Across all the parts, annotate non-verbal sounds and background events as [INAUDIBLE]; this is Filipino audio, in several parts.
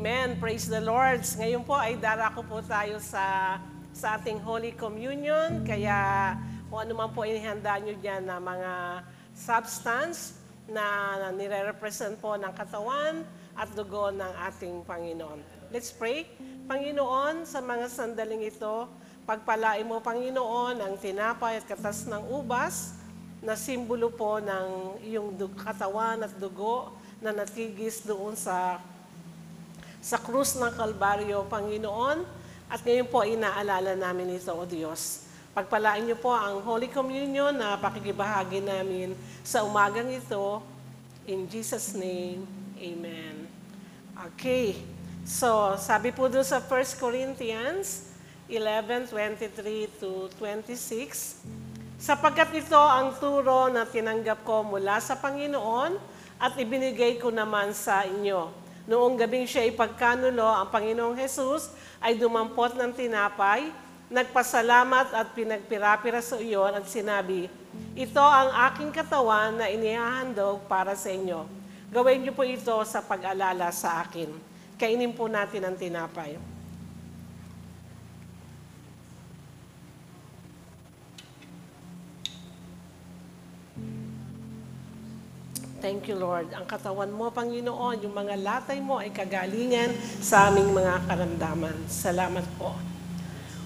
Amen. Praise the Lord. Ngayon po ay darako po tayo sa sa ating Holy Communion. Kaya kung ano man po inihanda nyo dyan na mga substance na, na nire-represent po ng katawan at dugo ng ating Panginoon. Let's pray. Panginoon, sa mga sandaling ito, pagpalain mo, Panginoon, ang tinapay at katas ng ubas na simbolo po ng iyong katawan at dugo na natigis doon sa sa krus ng Kalbaryo, Panginoon, at ngayon po inaalala namin ito, O Diyos. Pagpalain niyo po ang Holy Communion na pakikibahagi namin sa umagang ito. In Jesus' name, Amen. Okay. So, sabi po doon sa 1 Corinthians 11:23 to 26, sapagkat ito ang turo na tinanggap ko mula sa Panginoon at ibinigay ko naman sa inyo. Noong gabing siya ipagkanulo, ang Panginoong Jesus ay dumampot ng tinapay, nagpasalamat at pinagpirapira sa iyon at sinabi, Ito ang aking katawan na inihahandog para sa inyo. Gawin niyo po ito sa pag-alala sa akin. Kainin po natin ang tinapay. Thank you, Lord. Ang katawan mo, Panginoon, yung mga latay mo ay kagalingan sa aming mga karamdaman. Salamat po.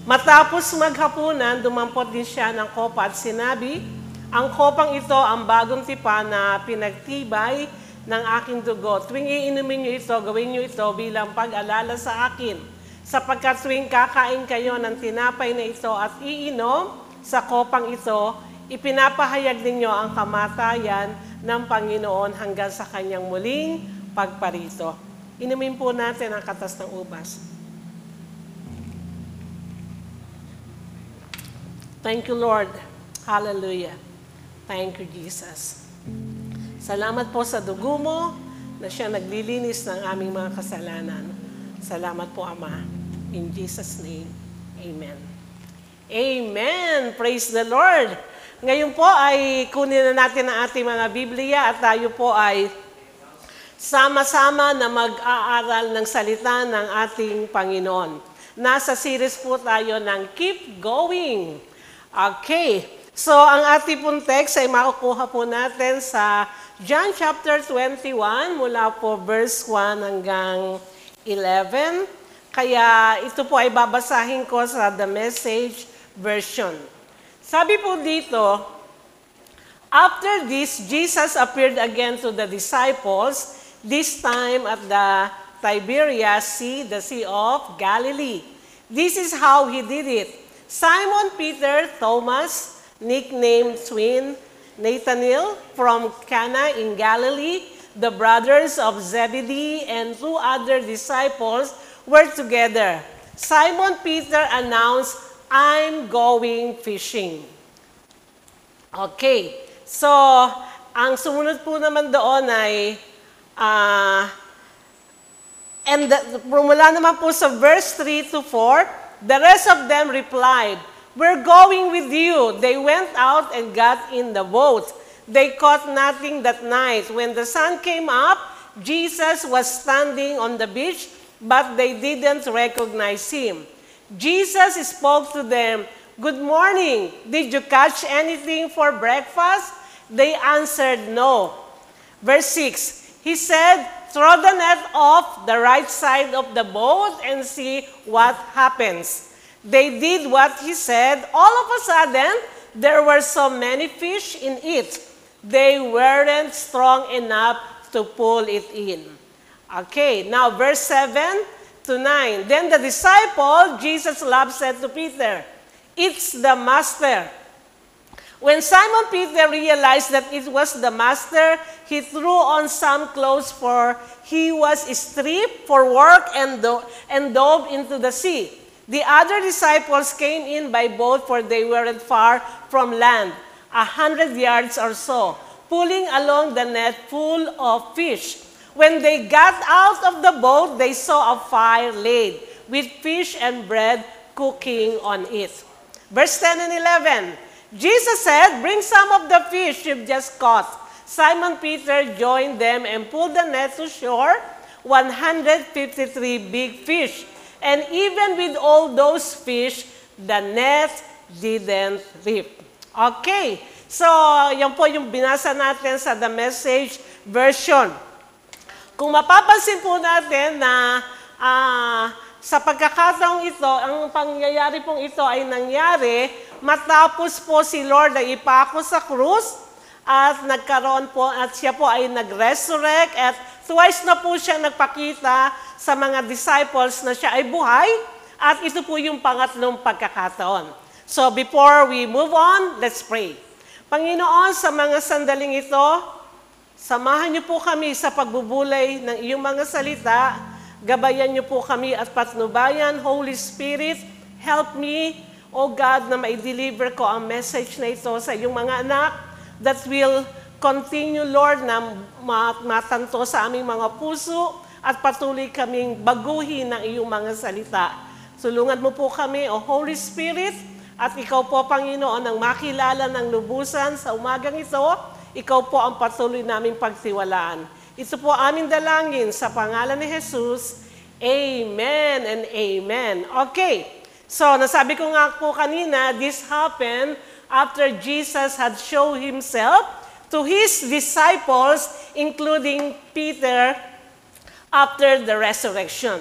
Matapos maghapunan, dumampot din siya ng kopa at sinabi, ang kopang ito ang bagong tipa na pinagtibay ng aking dugo. Tuwing iinumin niyo ito, gawin niyo ito bilang pag-alala sa akin. Sapagkat tuwing kakain kayo ng tinapay na ito at iinom sa kopang ito, ipinapahayag ninyo ang kamatayan ng Panginoon hanggang sa kanyang muling pagparito. Inumin po natin ang katas ng ubas. Thank you, Lord. Hallelujah. Thank you, Jesus. Salamat po sa dugo mo na siya naglilinis ng aming mga kasalanan. Salamat po, Ama. In Jesus' name, Amen. Amen! Praise the Lord! Ngayon po ay kunin na natin ang ating mga Biblia at tayo po ay sama-sama na mag-aaral ng salita ng ating Panginoon. Nasa series po tayo ng Keep Going. Okay. So, ang ating pong text ay makukuha po natin sa John chapter 21 mula po verse 1 hanggang 11. Kaya ito po ay babasahin ko sa The Message version. Sabi po dito, After this, Jesus appeared again to the disciples, this time at the Tiberias Sea, the Sea of Galilee. This is how he did it. Simon Peter, Thomas, nicknamed Twin, Nathanael from Cana in Galilee, the brothers of Zebedee, and two other disciples were together. Simon Peter announced, I'm going fishing. Okay. So, ang sumunod po naman doon ay, ah, and the, naman po sa verse 3 to 4, the rest of them replied, We're going with you. They went out and got in the boat. They caught nothing that night. When the sun came up, Jesus was standing on the beach, but they didn't recognize him. Jesus spoke to them, Good morning. Did you catch anything for breakfast? They answered, No. Verse 6 He said, Throw the net off the right side of the boat and see what happens. They did what he said. All of a sudden, there were so many fish in it. They weren't strong enough to pull it in. Okay, now verse 7 to 9. Then the disciple Jesus loved said to Peter, It's the master. When Simon Peter realized that it was the master, he threw on some clothes for he was stripped for work and, do- and dove into the sea. The other disciples came in by boat for they weren't far from land, a hundred yards or so, pulling along the net full of fish. When they got out of the boat, they saw a fire laid with fish and bread cooking on it. Verse 10 and 11. Jesus said, Bring some of the fish you've just caught. Simon Peter joined them and pulled the net to shore. 153 big fish. And even with all those fish, the net didn't rip. Okay, so yan po yung binasa natin sa The Message Version. Kung mapapansin po natin na ah, sa pagkakataong ito, ang pangyayari pong ito ay nangyari matapos po si Lord ay ipako sa krus at nagkaroon po at siya po ay nag-resurrect at twice na po siya nagpakita sa mga disciples na siya ay buhay at ito po yung pangatlong pagkakataon. So before we move on, let's pray. Panginoon, sa mga sandaling ito, Samahan niyo po kami sa pagbubulay ng iyong mga salita. Gabayan niyo po kami at patnubayan. Holy Spirit, help me, O God, na mai-deliver ko ang message na ito sa iyong mga anak that will continue, Lord, na matanto sa aming mga puso at patuloy kaming baguhin ng iyong mga salita. Sulungan mo po kami, O Holy Spirit, at ikaw po, Panginoon, ang makilala ng lubusan sa umagang ito ikaw po ang patuloy naming pagtiwalaan. Ito po aming dalangin sa pangalan ni Jesus. Amen and amen. Okay, so nasabi ko nga po kanina, this happened after Jesus had shown himself to his disciples, including Peter, after the resurrection.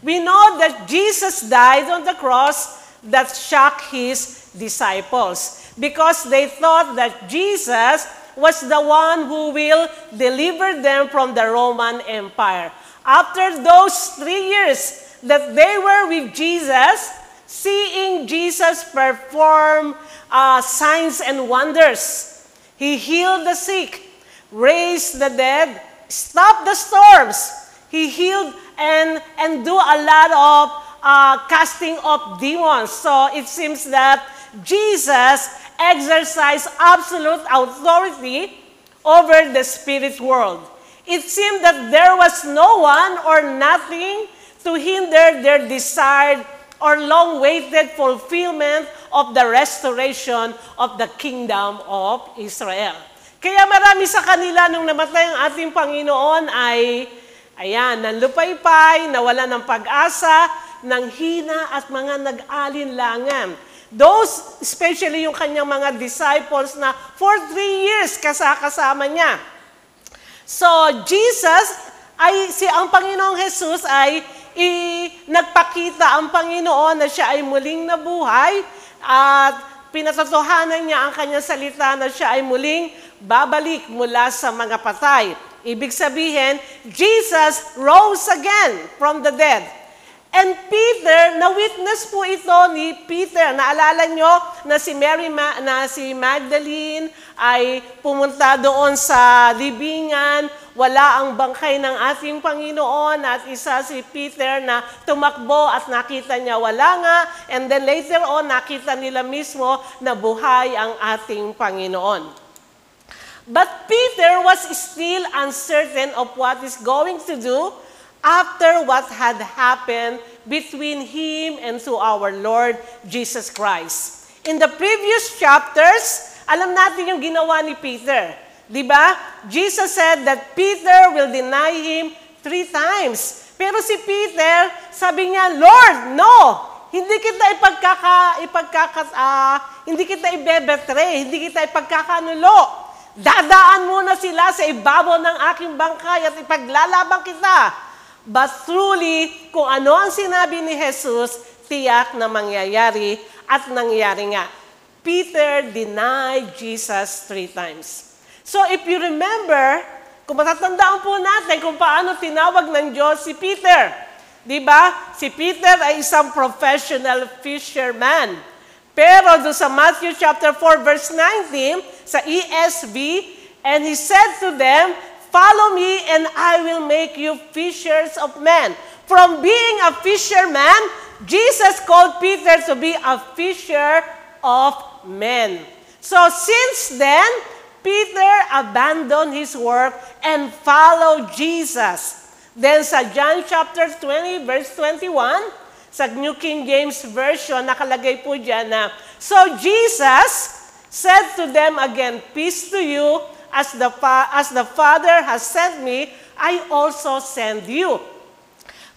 We know that Jesus died on the cross that shocked his disciples because they thought that Jesus was the one who will deliver them from the Roman Empire. After those three years that they were with Jesus, seeing Jesus perform uh, signs and wonders, He healed the sick, raised the dead, stopped the storms. He healed and, and do a lot of uh, casting of demons. So it seems that Jesus exercise absolute authority over the spirit world. It seemed that there was no one or nothing to hinder their desired or long-waited fulfillment of the restoration of the kingdom of Israel. Kaya marami sa kanila nung namatay ang ating Panginoon ay, ayan, nanlupaypay, nawala ng pag-asa, ng hina at mga nag-alinlangan. Those, especially yung kanyang mga disciples na for three years kasakasama niya. So, Jesus, ay, si ang Panginoong Jesus ay i, nagpakita ang Panginoon na siya ay muling nabuhay at pinatotohanan niya ang kanyang salita na siya ay muling babalik mula sa mga patay. Ibig sabihin, Jesus rose again from the dead. And Peter, na-witness po ito ni Peter. Naalala nyo na si Mary, Ma, na si Magdalene ay pumunta doon sa libingan, wala ang bangkay ng ating Panginoon at isa si Peter na tumakbo at nakita niya wala nga. And then later on, nakita nila mismo na buhay ang ating Panginoon. But Peter was still uncertain of what is going to do after what had happened between him and to our Lord Jesus Christ. In the previous chapters, alam natin yung ginawa ni Peter. Di ba? Jesus said that Peter will deny him three times. Pero si Peter, sabi niya, Lord, no! Hindi kita ipagkaka, ipagkaka, uh, hindi kita ibebetre, hindi kita ipagkakanulo. Dadaan muna sila sa ibabaw ng aking bangkay at ipaglalabang kita. But truly, kung ano ang sinabi ni Jesus, tiyak na mangyayari at nangyari nga. Peter denied Jesus three times. So if you remember, kung matatandaan po natin kung paano tinawag ng Diyos si Peter. Di ba? Si Peter ay isang professional fisherman. Pero doon sa Matthew chapter 4 verse 19, sa ESV, and he said to them, Follow me and I will make you fishers of men. From being a fisherman, Jesus called Peter to be a fisher of men. So since then, Peter abandoned his work and followed Jesus. Then sa John chapter 20 verse 21, sa New King James Version, nakalagay po dyan na, So Jesus said to them again, Peace to you, as the, as the Father has sent me, I also send you.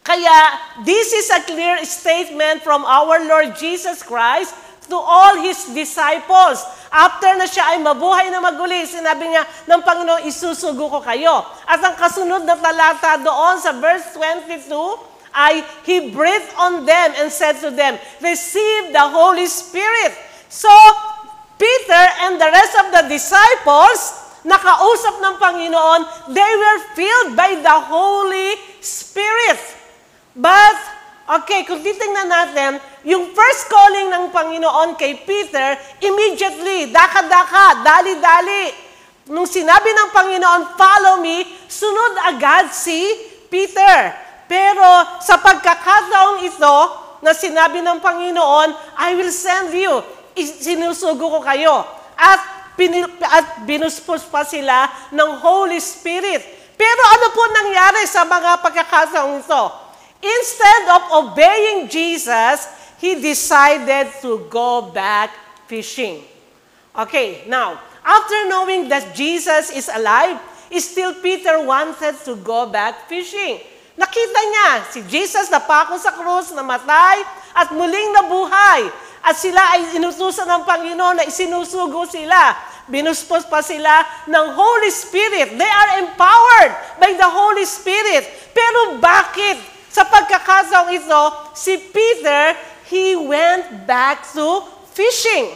Kaya, this is a clear statement from our Lord Jesus Christ to all His disciples. After na siya ay mabuhay na maguli, sinabi niya ng Panginoon, isusugo ko kayo. At ang kasunod na talata doon sa verse 22, ay He breathed on them and said to them, Receive the Holy Spirit. So, Peter and the rest of the disciples, nakausap ng Panginoon, they were filled by the Holy Spirit. But, okay, kung titingnan natin, yung first calling ng Panginoon kay Peter, immediately, daka-daka, dali-dali. Nung sinabi ng Panginoon, follow me, sunod agad si Peter. Pero sa pagkakataong ito, na sinabi ng Panginoon, I will send you. Sinusugo ko kayo. At, at binuspos pa sila ng Holy Spirit. Pero ano po nangyari sa mga pagkakataong ito? Instead of obeying Jesus, he decided to go back fishing. Okay, now, after knowing that Jesus is alive, still Peter wanted to go back fishing. Nakita niya si Jesus na pako sa krus, namatay, at muling nabuhay. At sila ay inutusan ng Panginoon na isinusugo sila. Binuspos pa sila ng Holy Spirit. They are empowered by the Holy Spirit. Pero bakit sa pagkakataong ito, si Peter, he went back to fishing.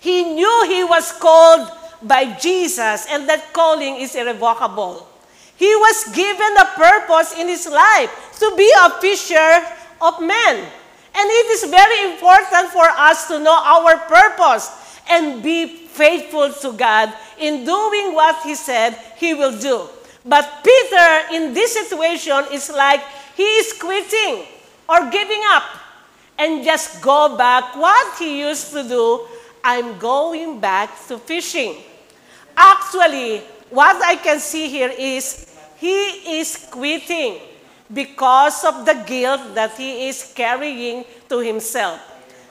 He knew he was called by Jesus and that calling is irrevocable. He was given a purpose in his life to be a fisher of men. And it is very important for us to know our purpose and be faithful to God in doing what he said he will do. But Peter, in this situation, is like he is quitting or giving up and just go back what he used to do. I'm going back to fishing. Actually, what I can see here is he is quitting because of the guilt that he is carrying to himself.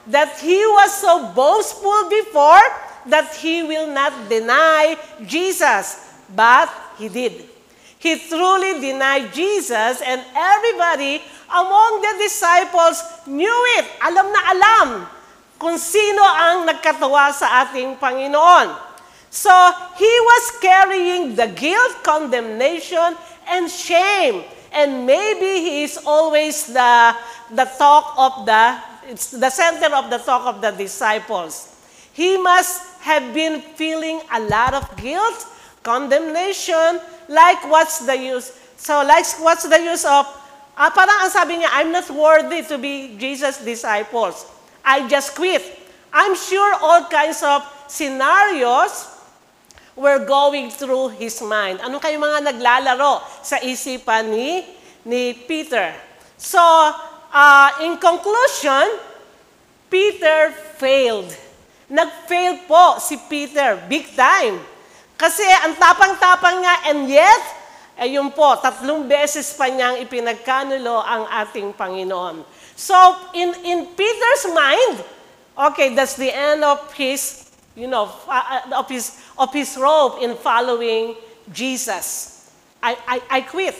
That he was so boastful before that he will not deny Jesus, but he did. He truly denied Jesus and everybody among the disciples knew it. Alam na alam kung sino ang nagkatawa sa ating Panginoon. So, he was carrying the guilt, condemnation, and shame. And maybe he is always the, the talk of the, it's the center of the talk of the disciples. He must have been feeling a lot of guilt, condemnation, like what's the use? So like what's the use of, ah, parang ang sabi niya, I'm not worthy to be Jesus' disciples. I just quit. I'm sure all kinds of scenarios were going through his mind. Ano kayo mga naglalaro sa isipan ni, ni Peter? So, uh, in conclusion, Peter failed. Nag-fail po si Peter, big time. Kasi ang tapang-tapang niya and yet, ayun po, tatlong beses pa niyang ipinagkanulo ang ating Panginoon. So, in, in Peter's mind, okay, that's the end of his, you know, of his, of his rope in following Jesus. I, I, I quit.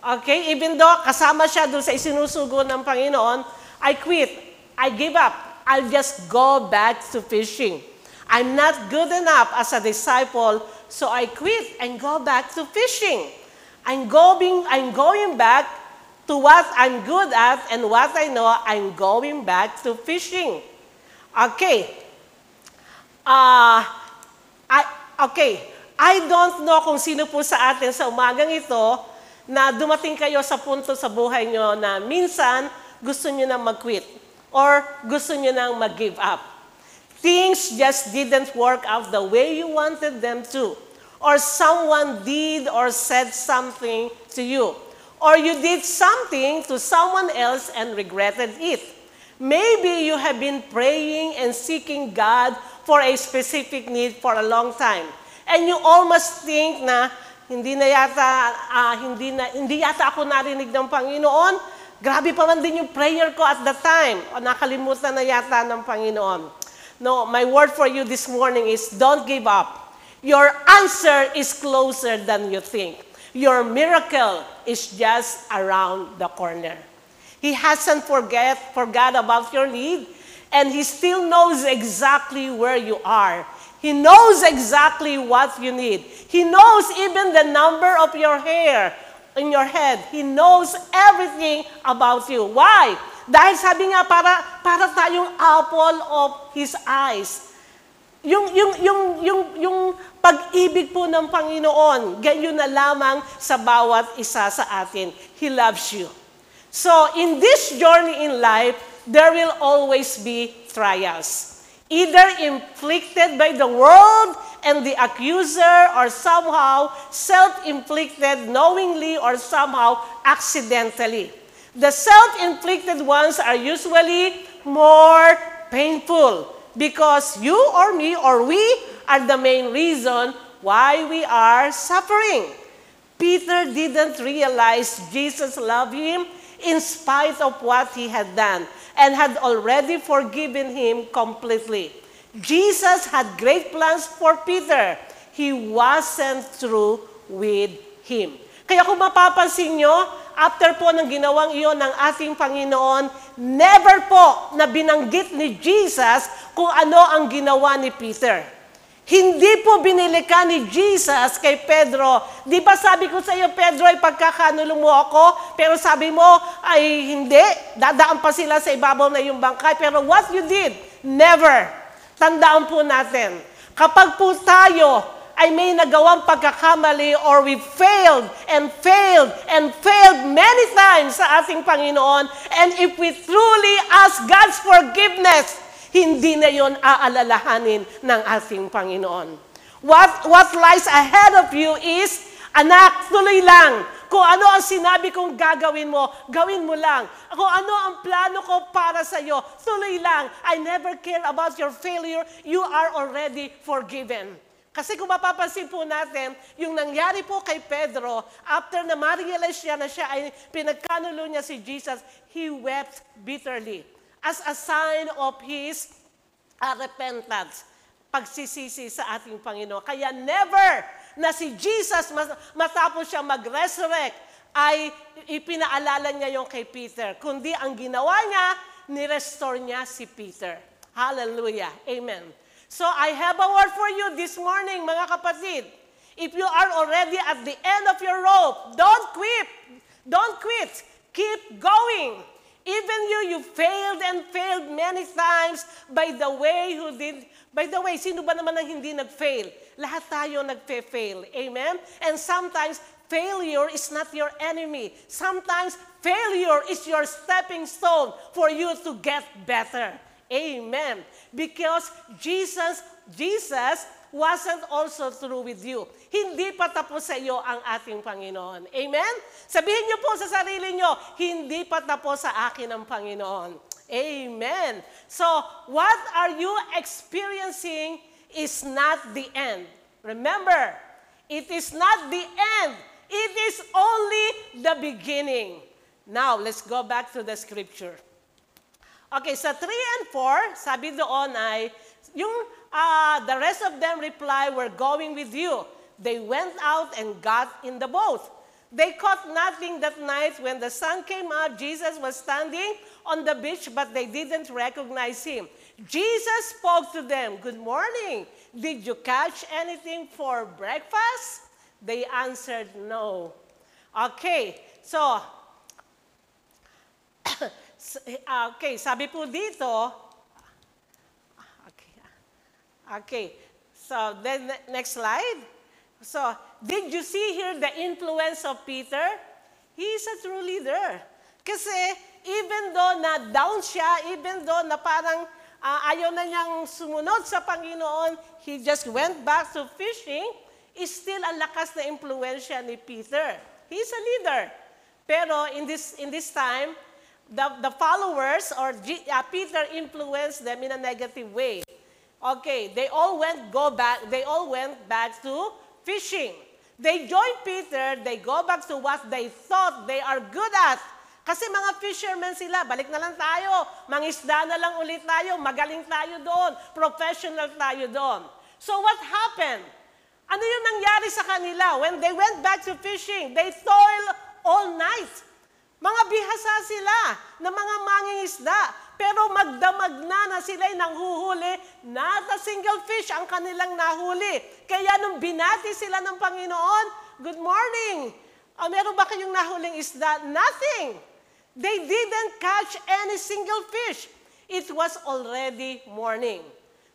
Okay, even though kasama siya doon sa isinusugo ng Panginoon, I quit. I give up. I'll just go back to fishing. I'm not good enough as a disciple, so I quit and go back to fishing. I'm going, I'm going back to what I'm good at and what I know, I'm going back to fishing. Okay. Uh, I, okay. I don't know kung sino po sa atin sa umagang ito na dumating kayo sa punto sa buhay nyo na minsan gusto nyo na mag-quit or gusto nyo na mag-give up. Things just didn't work out the way you wanted them to. Or someone did or said something to you. Or you did something to someone else and regretted it. Maybe you have been praying and seeking God for a specific need for a long time. And you almost think na hindi na yata uh, hindi na hindi yata ako narinig ng Panginoon. Grabe pa man din yung prayer ko at the time. O nakalimutan na yata ng Panginoon. No, my word for you this morning is don't give up. Your answer is closer than you think. Your miracle is just around the corner. He hasn't forget, forgot about your need, and He still knows exactly where you are. He knows exactly what you need. He knows even the number of your hair in your head. He knows everything about you. Why? Dahil sabi nga, para, para tayong apple of His eyes. Yung, yung, yung, yung, yung pag-ibig po ng Panginoon, ganyan na lamang sa bawat isa sa atin. He loves you. So, in this journey in life, there will always be trials. Either inflicted by the world and the accuser, or somehow self-inflicted knowingly or somehow accidentally. The self-inflicted ones are usually more painful because you or me or we are the main reason why we are suffering. Peter didn't realize Jesus loved him in spite of what he had done and had already forgiven him completely. Jesus had great plans for Peter. He wasn't through with him. Kaya kung mapapansin nyo, after po ng ginawang iyon ng ating Panginoon, never po na binanggit ni Jesus kung ano ang ginawa ni Peter. Hindi po binili ka ni Jesus kay Pedro. Di ba sabi ko sa iyo, Pedro, ay pagkakanulong mo ako, pero sabi mo, ay hindi, dadaan pa sila sa ibabaw na yung bangkay. Pero what you did, never. Tandaan po natin, kapag po tayo ay may nagawang pagkakamali or we failed and failed and failed many times sa ating Panginoon, and if we truly ask God's forgiveness, hindi na yon aalalahanin ng ating Panginoon. What, what lies ahead of you is, anak, tuloy lang. Kung ano ang sinabi kong gagawin mo, gawin mo lang. Kung ano ang plano ko para sa iyo, tuloy lang. I never care about your failure. You are already forgiven. Kasi kung mapapansin po natin, yung nangyari po kay Pedro, after na ma-realize siya na siya ay pinagkanulo niya si Jesus, he wept bitterly as a sign of his uh, repentance, pagsisisi sa ating Panginoon. Kaya never na si Jesus, matapos siya mag-resurrect, ay ipinaalala niya yung kay Peter. Kundi ang ginawa niya, ni-restore niya si Peter. Hallelujah. Amen. So I have a word for you this morning, mga kapatid. If you are already at the end of your rope, don't quit. Don't quit. Keep going. Even you, you failed and failed many times by the way who did, by the way, sino ba naman ang hindi nag-fail? Lahat tayo nag-fail. Amen? And sometimes, failure is not your enemy. Sometimes, failure is your stepping stone for you to get better. Amen. Because Jesus, Jesus wasn't also through with you. Hindi pa tapos sa iyo ang ating Panginoon. Amen? Sabihin niyo po sa sarili niyo, hindi pa tapos sa akin ang Panginoon. Amen. So, what are you experiencing is not the end. Remember, it is not the end. It is only the beginning. Now, let's go back to the scripture. Okay, sa 3 and 4, sabi doon ay, yung uh, the rest of them reply, we're going with you. They went out and got in the boat. They caught nothing that night. When the sun came up, Jesus was standing on the beach, but they didn't recognize him. Jesus spoke to them, Good morning. Did you catch anything for breakfast? They answered, No. Okay, so okay, sabi po dito, okay, okay, so then next slide. So, did you see here the influence of Peter? He is a true leader. Kasi even though na down siya, even though na parang uh, ayaw na niyang sumunod sa Panginoon, he just went back to fishing, is still ang lakas na impluensya ni Peter. He's a leader. Pero in this, in this time, the, the followers or G, uh, Peter influenced them in a negative way. Okay, they all went go back. They all went back to fishing. They joined Peter. They go back to what they thought they are good at. Kasi mga fishermen sila, balik na lang tayo. Mangisda na lang ulit tayo. Magaling tayo doon. Professional tayo doon. So what happened? Ano yung nangyari sa kanila? When they went back to fishing, they toil all night. Mga bihasa sila na mga mangingisda. Pero magdamag na na sila'y nanghuhuli, not a single fish ang kanilang nahuli. Kaya nung binati sila ng Panginoon, Good morning! Ah, meron ba kayong nahuling isda? Nothing! They didn't catch any single fish. It was already morning.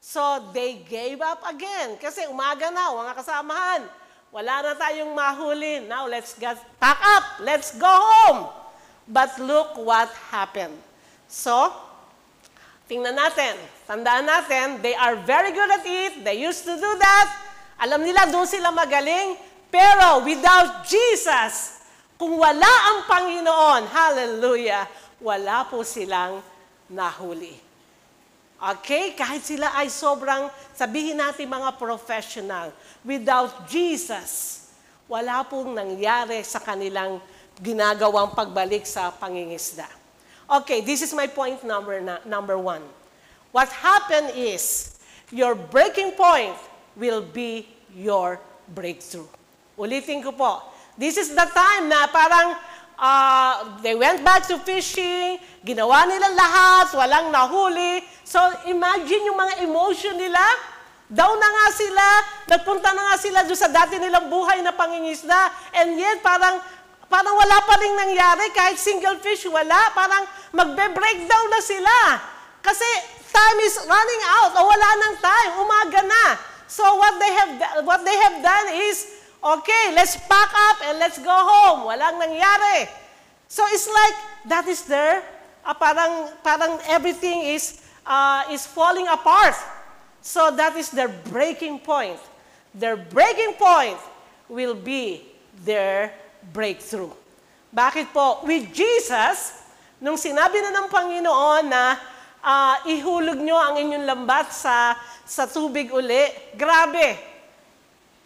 So they gave up again. Kasi umaga na, mga kasamahan. Wala na tayong mahuli. Now let's get pack up. Let's go home. But look what happened. So, tingnan natin. Tandaan natin, they are very good at it. They used to do that. Alam nila, doon sila magaling. Pero without Jesus, kung wala ang Panginoon, hallelujah, wala po silang nahuli. Okay? Kahit sila ay sobrang, sabihin natin mga professional, without Jesus, wala pong nangyari sa kanilang ginagawang pagbalik sa pangingisda. Okay, this is my point number, na, number one. What happened is, your breaking point will be your breakthrough. Ulitin ko po. This is the time na parang uh, they went back to fishing, ginawa nila lahat, walang nahuli. So imagine yung mga emotion nila. Down na nga sila, nagpunta na nga sila doon sa dati nilang buhay na pangingisda. And yet parang parang wala pa rin nangyari, kahit single fish, wala. Parang magbe-breakdown na sila. Kasi time is running out, o wala nang time, umaga na. So what they have what they have done is Okay, let's pack up and let's go home. Walang nangyari. So it's like that is there. Uh, parang, parang everything is, uh, is falling apart. So that is their breaking point. Their breaking point will be their breakthrough. Bakit po? With Jesus, nung sinabi na ng Panginoon na uh, ihulog nyo ang inyong lambat sa, sa tubig uli, grabe,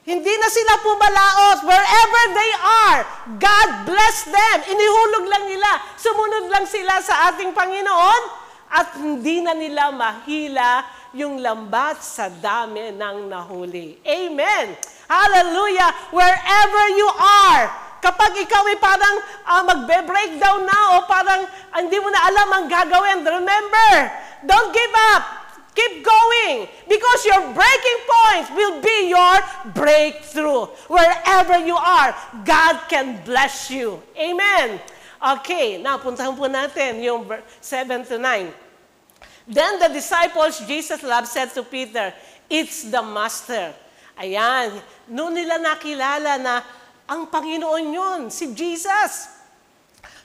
hindi na sila pumalaot. Wherever they are, God bless them. Inihulog lang nila. Sumunod lang sila sa ating Panginoon at hindi na nila mahila yung lambat sa dami ng nahuli. Amen. Hallelujah. Wherever you are, kapag ikaw ay parang uh, magbe-breakdown na o parang uh, hindi mo na alam ang gagawin, remember, don't give up. Keep going because your breaking point will be your breakthrough. Wherever you are, God can bless you. Amen. Okay, now puntahan po natin yung 7 to 9. Then the disciples Jesus loved said to Peter, It's the Master. Ayan, noon nila nakilala na ang Panginoon yun, si Jesus.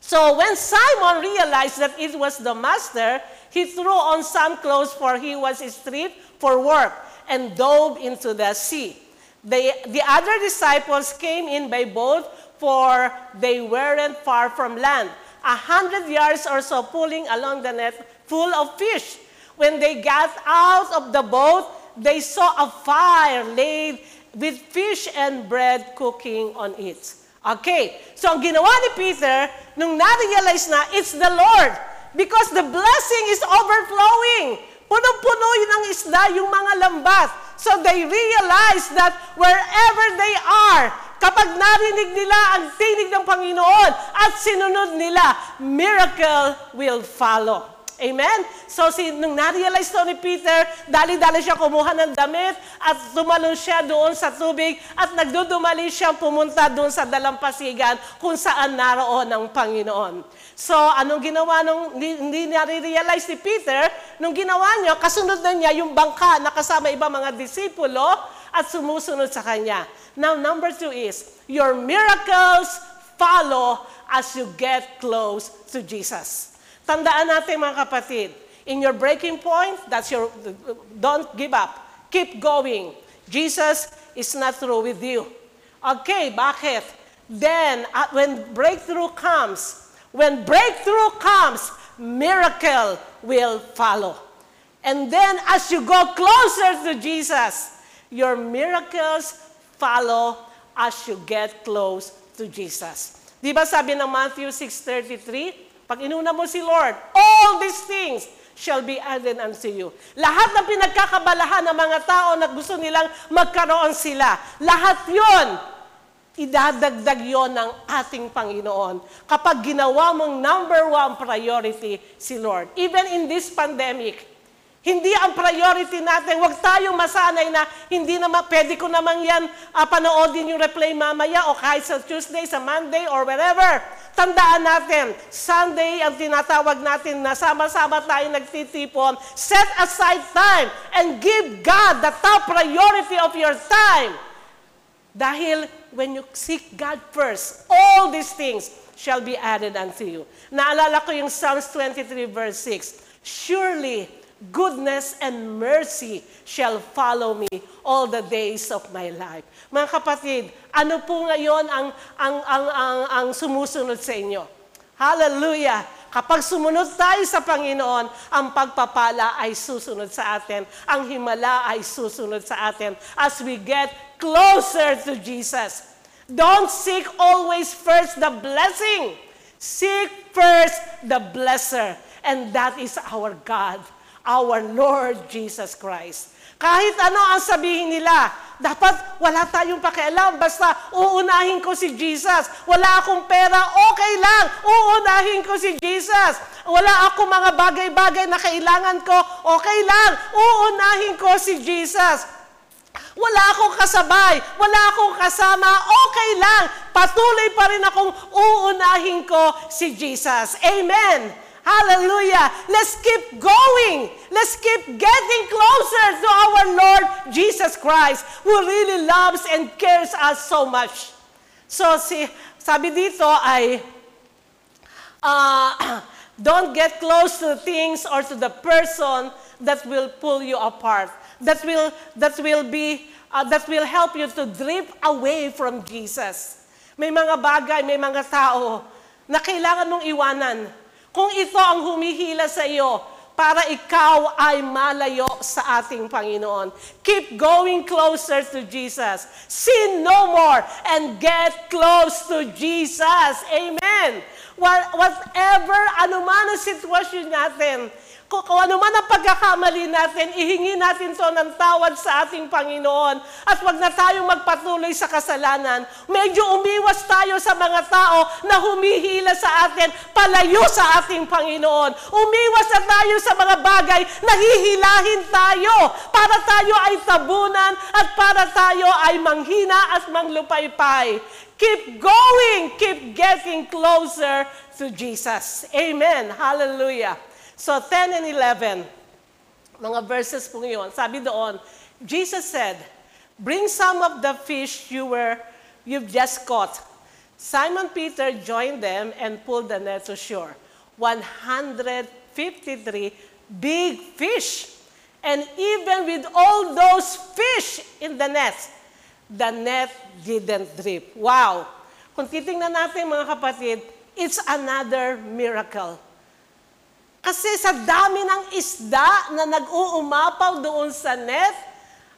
So when Simon realized that it was the Master, He threw on some clothes, for he was stripped for work, and dove into the sea. The, the other disciples came in by boat, for they weren't far from land, a hundred yards or so pulling along the net full of fish. When they got out of the boat, they saw a fire laid with fish and bread cooking on it. Okay, so ang ginawa ni Peter, nung na-realize na, it's the Lord. Because the blessing is overflowing. Punong-puno yun ang isda, yung mga lambat. So they realize that wherever they are, kapag narinig nila ang tinig ng Panginoon at sinunod nila, miracle will follow. Amen? So, si, nung na-realize to ni Peter, dali-dali siya kumuha ng damit at tumalon siya doon sa tubig at nagdudumali siya pumunta doon sa dalampasigan kung saan naroon ang Panginoon. So, anong ginawa nung hindi na-realize ni Peter? Nung ginawa niya, kasunod na niya yung bangka na kasama ibang mga disipulo at sumusunod sa kanya. Now, number two is, your miracles follow as you get close to Jesus. Tandaan natin mga kapatid, in your breaking point, that's your, don't give up. Keep going. Jesus is not through with you. Okay, bakit? Then, uh, when breakthrough comes, when breakthrough comes, miracle will follow. And then as you go closer to Jesus, your miracles follow as you get close to Jesus. Di ba sabi ng Matthew 6.33? Pag inuna mo si Lord, all these things shall be added unto you. Lahat ng pinagkakabalahan ng mga tao na gusto nilang magkaroon sila, lahat yon idadagdag yon ng ating Panginoon kapag ginawa mong number one priority si Lord. Even in this pandemic, hindi ang priority natin. Huwag tayong masanay na hindi naman, pwede ko naman yan uh, panoodin yung replay mamaya o kahit sa Tuesday, sa Monday, or wherever. Tandaan natin, Sunday ang tinatawag natin na sama-sama tayo nagtitipon. Set aside time and give God the top priority of your time. Dahil when you seek God first, all these things shall be added unto you. Naalala ko yung Psalms 23 verse 6. Surely, goodness and mercy shall follow me all the days of my life. Mga kapatid, ano po ngayon ang, ang, ang, ang, ang sumusunod sa inyo? Hallelujah! Kapag sumunod tayo sa Panginoon, ang pagpapala ay susunod sa atin. Ang himala ay susunod sa atin as we get closer to Jesus. Don't seek always first the blessing. Seek first the blesser. And that is our God our Lord Jesus Christ. Kahit ano ang sabihin nila, dapat wala tayong pakialam, basta uunahin ko si Jesus. Wala akong pera, okay lang, uunahin ko si Jesus. Wala akong mga bagay-bagay na kailangan ko, okay lang, uunahin ko si Jesus. Wala akong kasabay, wala akong kasama, okay lang. Patuloy pa rin akong uunahin ko si Jesus. Amen. Hallelujah. Let's keep going. Let's keep getting closer to our Lord Jesus Christ who really loves and cares us so much. So si, sabi dito ay, uh, [CLEARS THROAT] don't get close to things or to the person that will pull you apart. That will, that will be, uh, that will help you to drift away from Jesus. May mga bagay, may mga tao na kailangan mong iwanan kung ito ang humihila sa iyo, para ikaw ay malayo sa ating Panginoon. Keep going closer to Jesus. Sin no more and get close to Jesus. Amen. Whatever, anuman ang sitwasyon natin, kung, kung ano man ang pagkakamali natin, ihingi natin to ng tawad sa ating Panginoon. At wag na tayong magpatuloy sa kasalanan. Medyo umiwas tayo sa mga tao na humihila sa atin, palayo sa ating Panginoon. Umiwas na tayo sa mga bagay na hihilahin tayo para tayo ay tabunan at para tayo ay manghina at manglupaypay. Keep going, keep getting closer to Jesus. Amen. Hallelujah. So 10 and 11, mga verses po ngayon, sabi doon, Jesus said, Bring some of the fish you were, you've just caught. Simon Peter joined them and pulled the net to shore. 153 big fish. And even with all those fish in the net, the net didn't drip. Wow! Kung titingnan natin mga kapatid, it's another miracle. Kasi sa dami ng isda na nag-uumapaw doon sa net,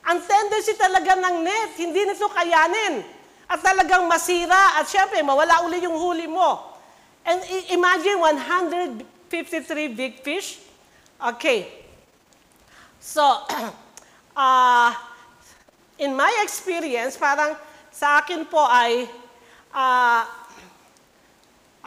ang tendency talaga ng net, hindi nito kayanin. At talagang masira at syempre mawala uli yung huli mo. And imagine 153 big fish. Okay. So, uh, [CLEARS THROAT] in my experience, parang sa akin po ay, uh,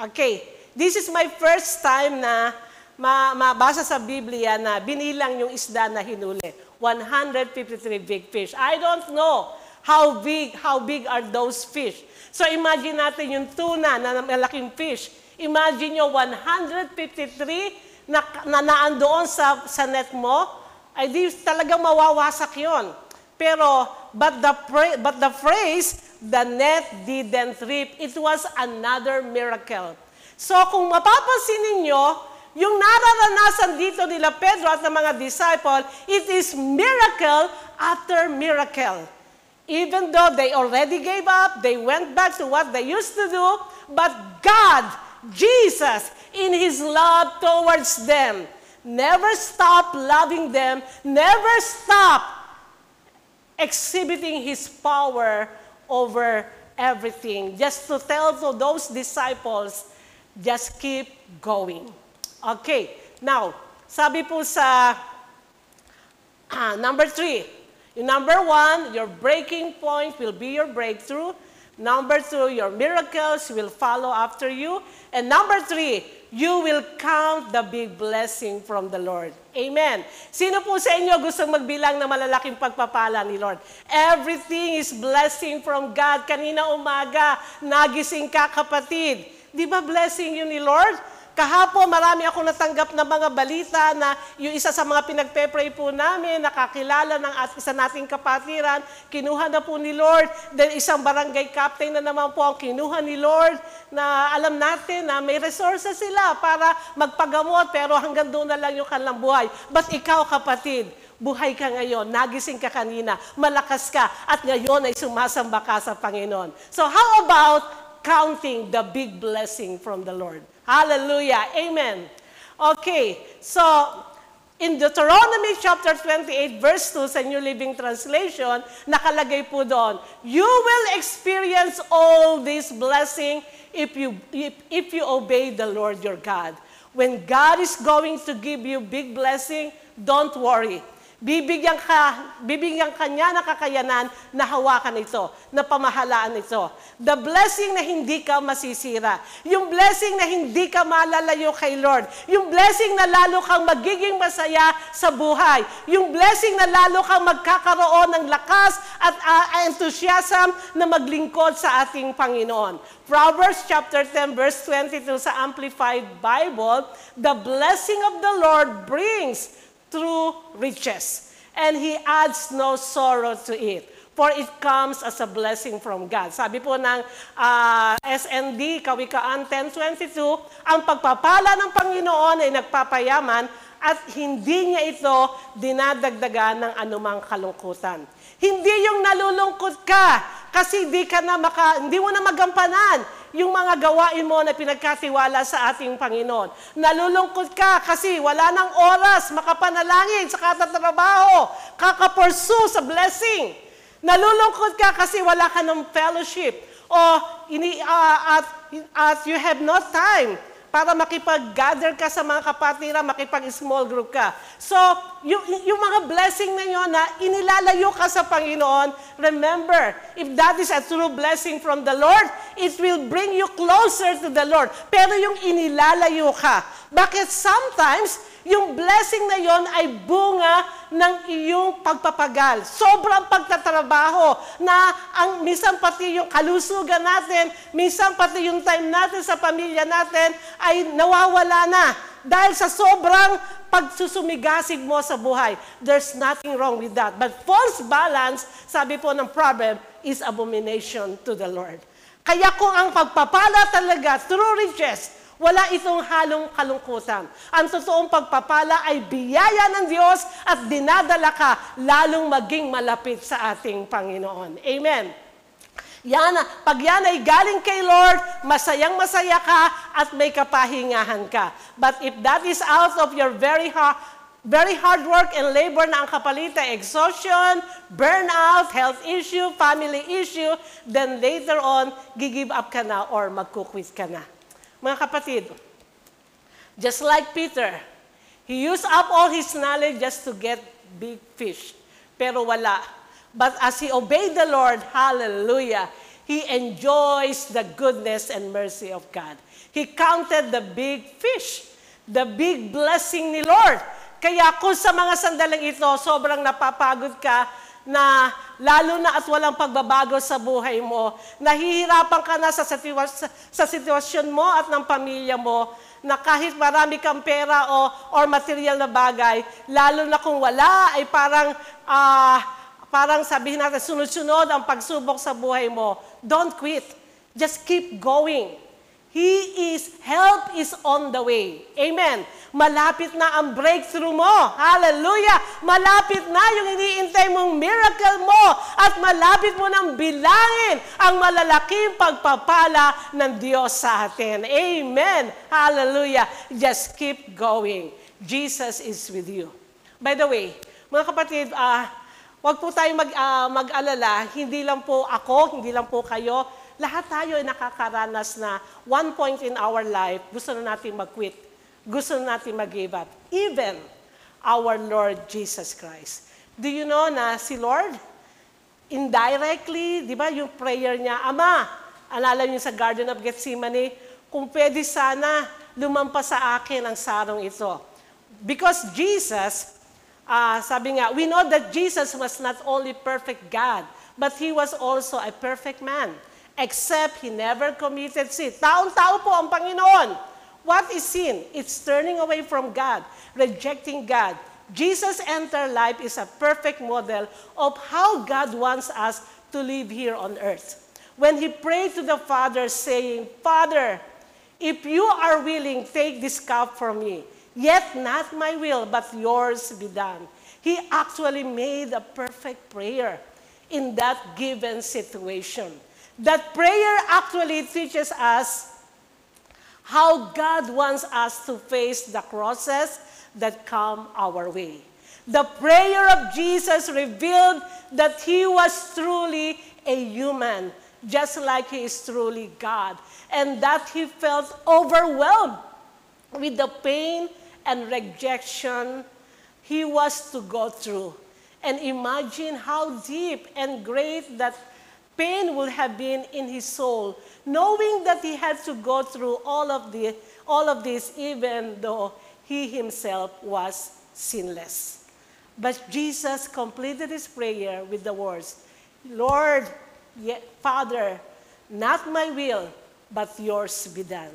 okay, this is my first time na ma mabasa sa Biblia na binilang yung isda na hinuli. 153 big fish. I don't know how big how big are those fish. So imagine natin yung tuna na malaking fish. Imagine nyo 153 na, na naandoon sa, sa net mo, ay di talagang mawawasak yon. Pero, but the, but the phrase, the net didn't rip, it was another miracle. So kung mapapansin ninyo, yung nararanasan dito nila Pedro at ng mga disciple, it is miracle after miracle. Even though they already gave up, they went back to what they used to do, but God, Jesus, in His love towards them, never stopped loving them, never stopped exhibiting His power over everything. Just to tell to those disciples, just keep going. Okay, now, sabi po sa ah, number three, yung number one, your breaking point will be your breakthrough. Number two, your miracles will follow after you. And number three, you will count the big blessing from the Lord. Amen. Sino po sa inyo gustong magbilang na malalaking pagpapala ni Lord? Everything is blessing from God. Kanina umaga, nagising ka kapatid. Di ba blessing yun ni Lord? Kahapon, marami ako natanggap na mga balita na yung isa sa mga pinagpe-pray po namin, nakakilala ng isa nating kapatiran, kinuha na po ni Lord. Then isang barangay captain na naman po ang kinuha ni Lord na alam natin na may resources sila para magpagamot pero hanggang doon na lang yung kanilang buhay. But ikaw kapatid, buhay ka ngayon, nagising ka kanina, malakas ka, at ngayon ay sumasamba ka sa Panginoon. So how about counting the big blessing from the Lord? Hallelujah. Amen. Okay, so in Deuteronomy chapter 28 verse 2 sa New Living Translation, nakalagay po doon, You will experience all this blessing if you, if, if you obey the Lord your God. When God is going to give you big blessing, don't worry. Bibigyan ka, bibigyan ka ng kakayanan na hawakan ito, na pamahalaan ito. The blessing na hindi ka masisira. Yung blessing na hindi ka malalayo kay Lord. Yung blessing na lalo kang magiging masaya sa buhay. Yung blessing na lalo kang magkakaroon ng lakas at uh, enthusiasm na maglingkod sa ating Panginoon. Proverbs chapter 10 verse 22 sa Amplified Bible, the blessing of the Lord brings through riches, and He adds no sorrow to it. For it comes as a blessing from God. Sabi po ng uh, SND, Kawikaan 10.22, ang pagpapala ng Panginoon ay nagpapayaman at hindi niya ito dinadagdagan ng anumang kalungkutan. Hindi yung nalulungkot ka kasi hindi ka na maka, hindi mo na magampanan yung mga gawain mo na pinagkatiwala sa ating Panginoon. Nalulungkot ka kasi wala nang oras makapanalangin sa katatrabaho, kakapursu sa blessing. Nalulungkot ka kasi wala ka ng fellowship o ini, uh, at, at you have no time para makipag-gather ka sa mga kapatira, makipag-small group ka. So, yung, yung mga blessing na yun na inilalayo ka sa Panginoon, remember, if that is a true blessing from the Lord, it will bring you closer to the Lord. Pero yung inilalayo ka, bakit sometimes yung blessing na yon ay bunga ng iyong pagpapagal. Sobrang pagtatrabaho na ang minsan pati yung kalusugan natin, minsan pati yung time natin sa pamilya natin ay nawawala na. Dahil sa sobrang pagsusumigasig mo sa buhay. There's nothing wrong with that. But false balance, sabi po ng proverb, is abomination to the Lord. Kaya kung ang pagpapala talaga through riches, wala itong halong kalungkutan. Ang totoong pagpapala ay biyaya ng Diyos at dinadala ka lalong maging malapit sa ating Panginoon. Amen. Yan, pag yan ay galing kay Lord, masayang masaya ka at may kapahingahan ka. But if that is out of your very heart, very hard work and labor na ang kapalita, exhaustion, burnout, health issue, family issue, then later on, gigive up ka na or magkukwit ka na. Mga kapatid, just like Peter, he used up all his knowledge just to get big fish. Pero wala. But as he obeyed the Lord, hallelujah, he enjoys the goodness and mercy of God. He counted the big fish, the big blessing ni Lord. Kaya kung sa mga sandaling ito, sobrang napapagod ka, na lalo na at walang pagbabago sa buhay mo, nahihirapan ka na sa, sitwa- sa sitwasyon mo at ng pamilya mo, na kahit marami kang pera o or material na bagay, lalo na kung wala, ay parang, uh, parang sabihin natin, sunod-sunod ang pagsubok sa buhay mo. Don't quit. Just keep going. He is, help is on the way. Amen. Malapit na ang breakthrough mo. Hallelujah. Malapit na yung iniintay mong miracle mo at malapit mo nang bilangin ang malalaking pagpapala ng Diyos sa atin. Amen. Hallelujah. Just keep going. Jesus is with you. By the way, mga kapatid, uh, Huwag po tayong mag, uh, mag-alala, hindi lang po ako, hindi lang po kayo, Lahat tayo ay nakakaranas na one point in our life, gusto na natin mag-quit. Gusto na natin mag-give up. Even our Lord Jesus Christ. Do you know na si Lord, indirectly, di ba yung prayer niya, Ama, alala niyo sa Garden of Gethsemane, kung pwede sana lumampas sa akin ang sarong ito. Because Jesus, uh, sabi nga, we know that Jesus was not only perfect God, but He was also a perfect man except he never committed sin. Taon-tao po ang Panginoon. What is sin? It's turning away from God, rejecting God. Jesus' entire life is a perfect model of how God wants us to live here on earth. When he prayed to the Father saying, Father, if you are willing, take this cup from me. Yet not my will, but yours be done. He actually made a perfect prayer in that given situation. That prayer actually teaches us how God wants us to face the crosses that come our way. The prayer of Jesus revealed that he was truly a human, just like he is truly God, and that he felt overwhelmed with the pain and rejection he was to go through. And imagine how deep and great that pain would have been in his soul, knowing that he had to go through all of, the, all of this, even though he himself was sinless. But Jesus completed his prayer with the words, Lord, Father, not my will, but yours be done.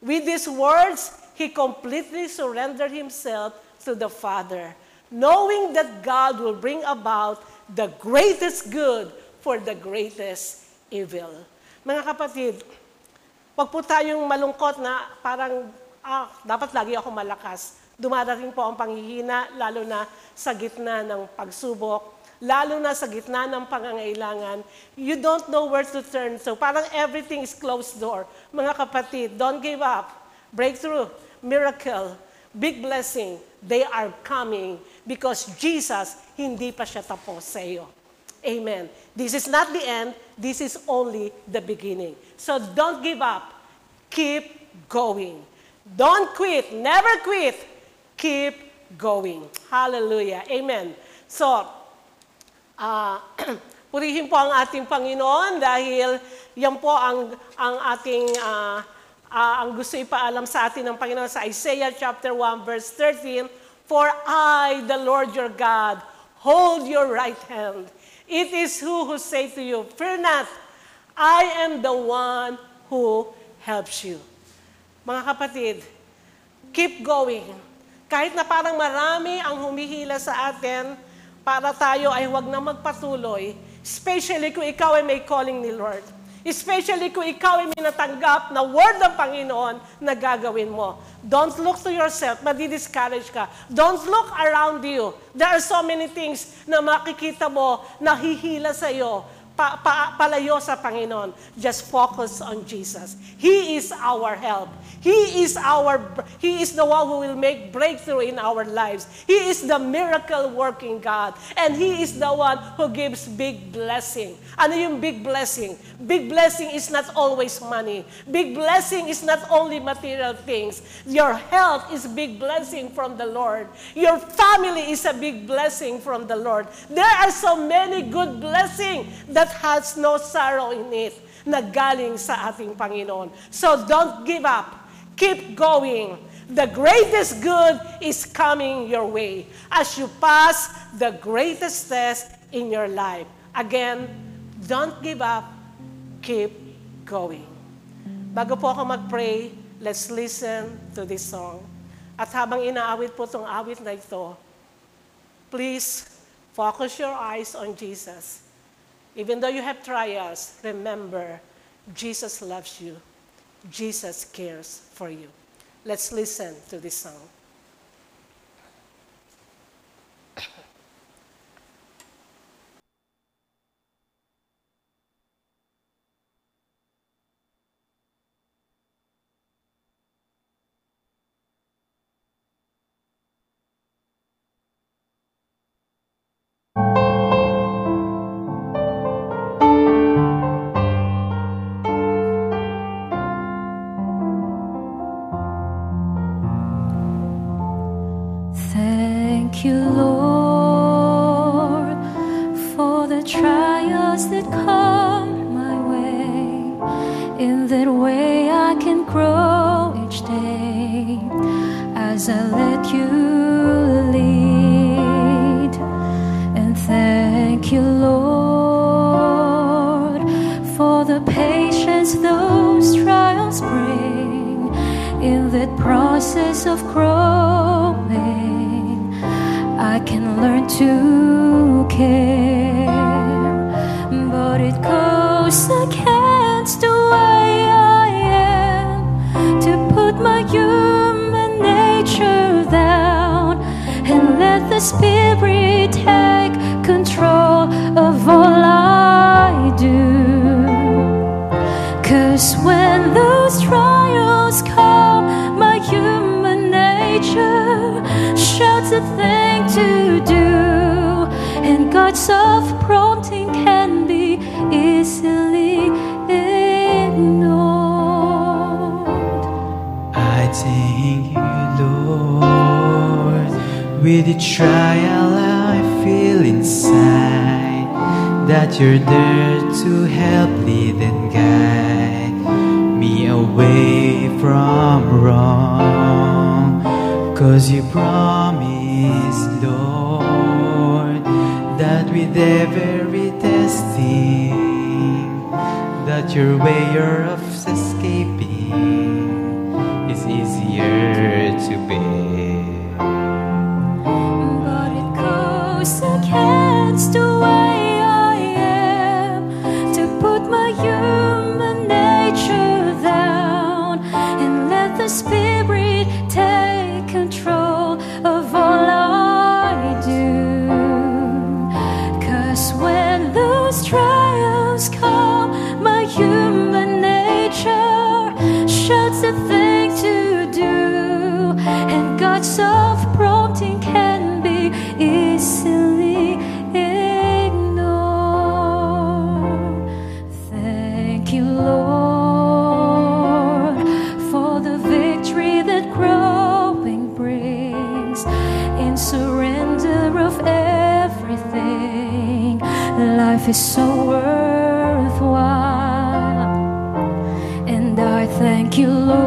With these words, he completely surrendered himself to the Father, knowing that God will bring about the greatest good for the greatest evil. Mga kapatid, wag po tayong malungkot na parang, ah, dapat lagi ako malakas. Dumarating po ang panghihina, lalo na sa gitna ng pagsubok, lalo na sa gitna ng pangangailangan. You don't know where to turn. So parang everything is closed door. Mga kapatid, don't give up. Breakthrough, miracle, big blessing, they are coming because Jesus, hindi pa siya tapos sa iyo. Amen. This is not the end, this is only the beginning. So don't give up. Keep going. Don't quit. Never quit. Keep going. Hallelujah. Amen. So, uh, [CLEARS THROAT] purihin po ang ating Panginoon dahil yan po ang, ang ating uh, uh, ang gusto ipaalam sa atin ng Panginoon sa Isaiah chapter 1 verse 13, For I, the Lord your God, hold your right hand It is who who say to you, Fear not, I am the one who helps you. Mga kapatid, keep going. Kahit na parang marami ang humihila sa atin, para tayo ay huwag na magpatuloy, especially kung ikaw ay may calling ni Lord. Especially kung ikaw ay minatanggap na word ng Panginoon na gagawin mo. Don't look to yourself, madi-discourage ka. Don't look around you. There are so many things na makikita mo na hihila sa iyo pa, pa, palayo sa Panginoon. Just focus on Jesus. He is our help. He is our He is the one who will make breakthrough in our lives. He is the miracle working God and he is the one who gives big blessing. Ano yung big blessing? Big blessing is not always money. Big blessing is not only material things. Your health is big blessing from the Lord. Your family is a big blessing from the Lord. There are so many good blessings that has no sorrow in it na galing sa ating Panginoon. So don't give up. Keep going. The greatest good is coming your way as you pass the greatest test in your life. Again, don't give up. Keep going. Bago po ako mag-pray, let's listen to this song. At habang inaawit po itong awit na ito, please focus your eyes on Jesus. Even though you have trials, remember, Jesus loves you. Jesus cares for you. Let's listen to this song. Cause when those trials come, my human nature shouts a thing to do, and God's soft prompting can be easily ignored. I thank you, Lord, with the trial I feel inside, that you're there to help lead and guide away from wrong. Cause you promised, Lord, that with every testing, that your way of escaping is so worthwhile. And I thank you, Lord,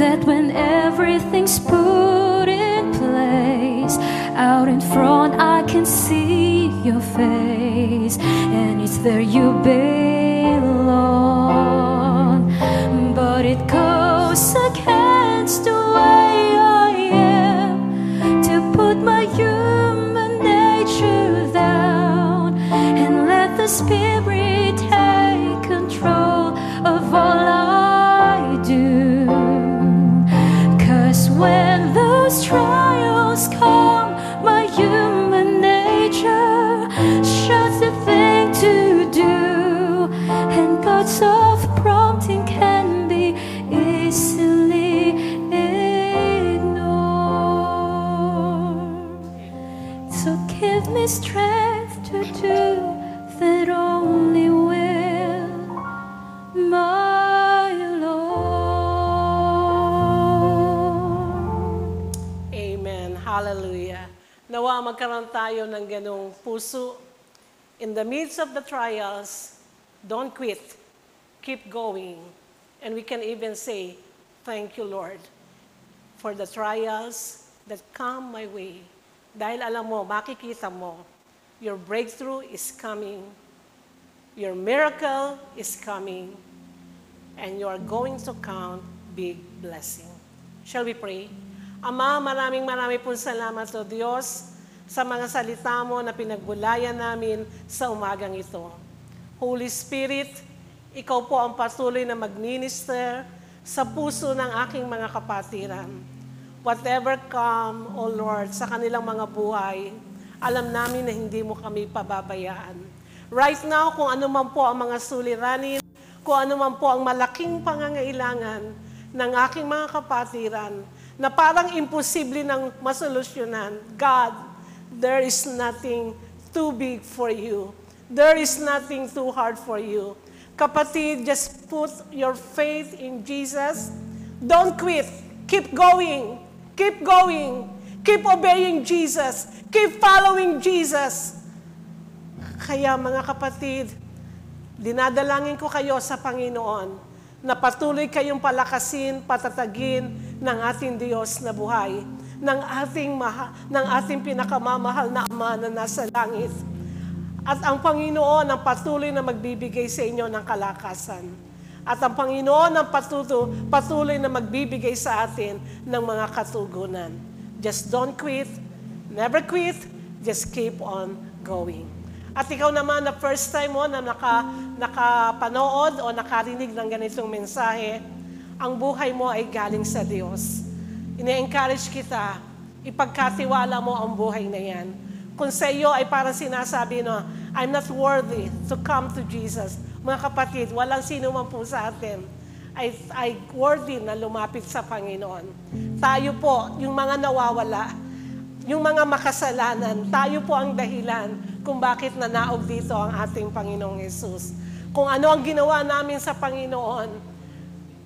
that when everything's put in place, out in front I can see your face, and it's there you belong. Tayo ng ganong puso. In the midst of the trials, don't quit. Keep going. And we can even say, Thank you, Lord, for the trials that come my way. Dahil alam mo, makikita mo, your breakthrough is coming. Your miracle is coming. And you are going to count big blessing. Shall we pray? Ama, maraming maraming pong salamat o Diyos sa mga salita mo na pinagbulayan namin sa umagang ito. Holy Spirit, ikaw po ang patuloy na magminister sa puso ng aking mga kapatiran. Whatever come, O Lord, sa kanilang mga buhay, alam namin na hindi mo kami pababayaan. Right now, kung ano man po ang mga suliranin, kung ano man po ang malaking pangangailangan ng aking mga kapatiran, na parang imposible ng masolusyonan, God, there is nothing too big for you. There is nothing too hard for you. Kapatid, just put your faith in Jesus. Don't quit. Keep going. Keep going. Keep obeying Jesus. Keep following Jesus. Kaya mga kapatid, dinadalangin ko kayo sa Panginoon na patuloy kayong palakasin, patatagin ng ating Diyos na buhay, ng ating, maha, ng ating pinakamamahal na Ama na nasa langit. At ang Panginoon ang patuloy na magbibigay sa inyo ng kalakasan. At ang Panginoon ang patuto, patuloy na magbibigay sa atin ng mga katugunan. Just don't quit. Never quit. Just keep on going. At ikaw naman na first time mo na naka, nakapanood o nakarinig ng ganitong mensahe, ang buhay mo ay galing sa Diyos. Ine-encourage kita, ipagkatiwala mo ang buhay na yan. Kung sa iyo ay parang sinasabi no, I'm not worthy to come to Jesus. Mga kapatid, walang sino man po sa atin ay, ay worthy na lumapit sa Panginoon. Tayo po, yung mga nawawala, yung mga makasalanan, tayo po ang dahilan kung bakit nanaog dito ang ating Panginoong Yesus. Kung ano ang ginawa namin sa Panginoon,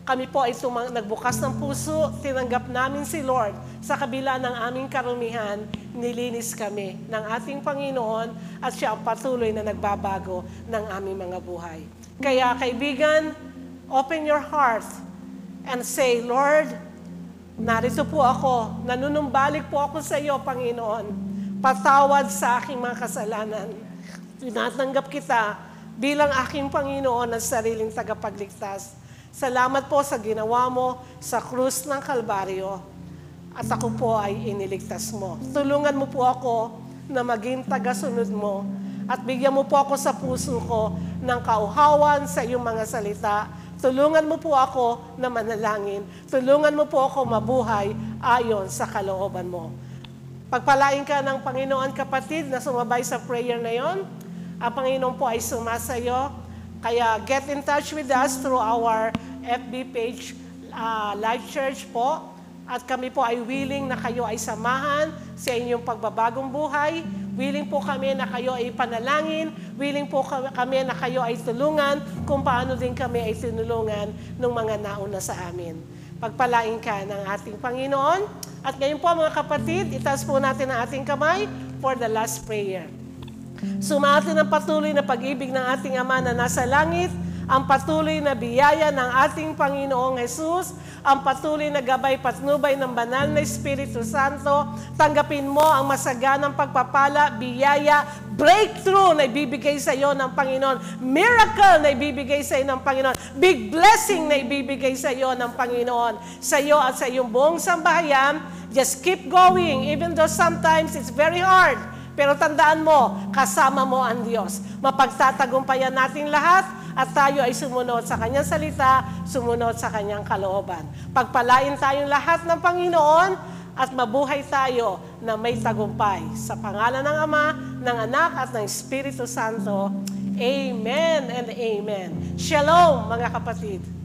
kami po ay sumang, nagbukas ng puso, tinanggap namin si Lord. Sa kabila ng aming karumihan, nilinis kami ng ating Panginoon at siya ang patuloy na nagbabago ng aming mga buhay. Kaya kaibigan, open your heart and say, Lord, narito po ako, nanunumbalik po ako sa iyo, Panginoon. Patawad sa aking mga kasalanan. Tinatanggap kita bilang aking Panginoon at sariling tagapagligtas. Salamat po sa ginawa mo sa krus ng Kalbaryo. At ako po ay iniligtas mo. Tulungan mo po ako na maging tagasunod mo. At bigyan mo po ako sa puso ko ng kauhawan sa iyong mga salita. Tulungan mo po ako na manalangin. Tulungan mo po ako mabuhay ayon sa kalooban mo. Pagpalain ka ng Panginoon kapatid na sumabay sa prayer na yon. Ang Panginoon po ay sumasayo. Kaya get in touch with us through our FB page, uh, Life Church po. At kami po ay willing na kayo ay samahan sa inyong pagbabagong buhay. Willing po kami na kayo ay panalangin. Willing po kami na kayo ay tulungan kung paano din kami ay tinulungan ng mga nauna sa amin. Pagpalain ka ng ating Panginoon. At ngayon po mga kapatid, itaas po natin ang ating kamay for the last prayer. Sumatin ang patuloy na pag-ibig ng ating Ama na nasa langit, ang patuloy na biyaya ng ating Panginoong Jesus, ang patuloy na gabay patnubay ng banal na Espiritu Santo, tanggapin mo ang masaganang pagpapala, biyaya, breakthrough na ibibigay sa iyo ng Panginoon, miracle na ibibigay sa iyo ng Panginoon, big blessing na ibibigay sa iyo ng Panginoon, sa iyo at sa iyong buong sambahayan, just keep going, even though sometimes it's very hard, pero tandaan mo, kasama mo ang Diyos. Mapagtatagumpayan natin lahat at tayo ay sumunod sa Kanyang salita, sumunod sa Kanyang kalooban. Pagpalain tayong lahat ng Panginoon at mabuhay tayo na may tagumpay. Sa pangalan ng Ama, ng Anak at ng Espiritu Santo. Amen and Amen. Shalom mga kapatid.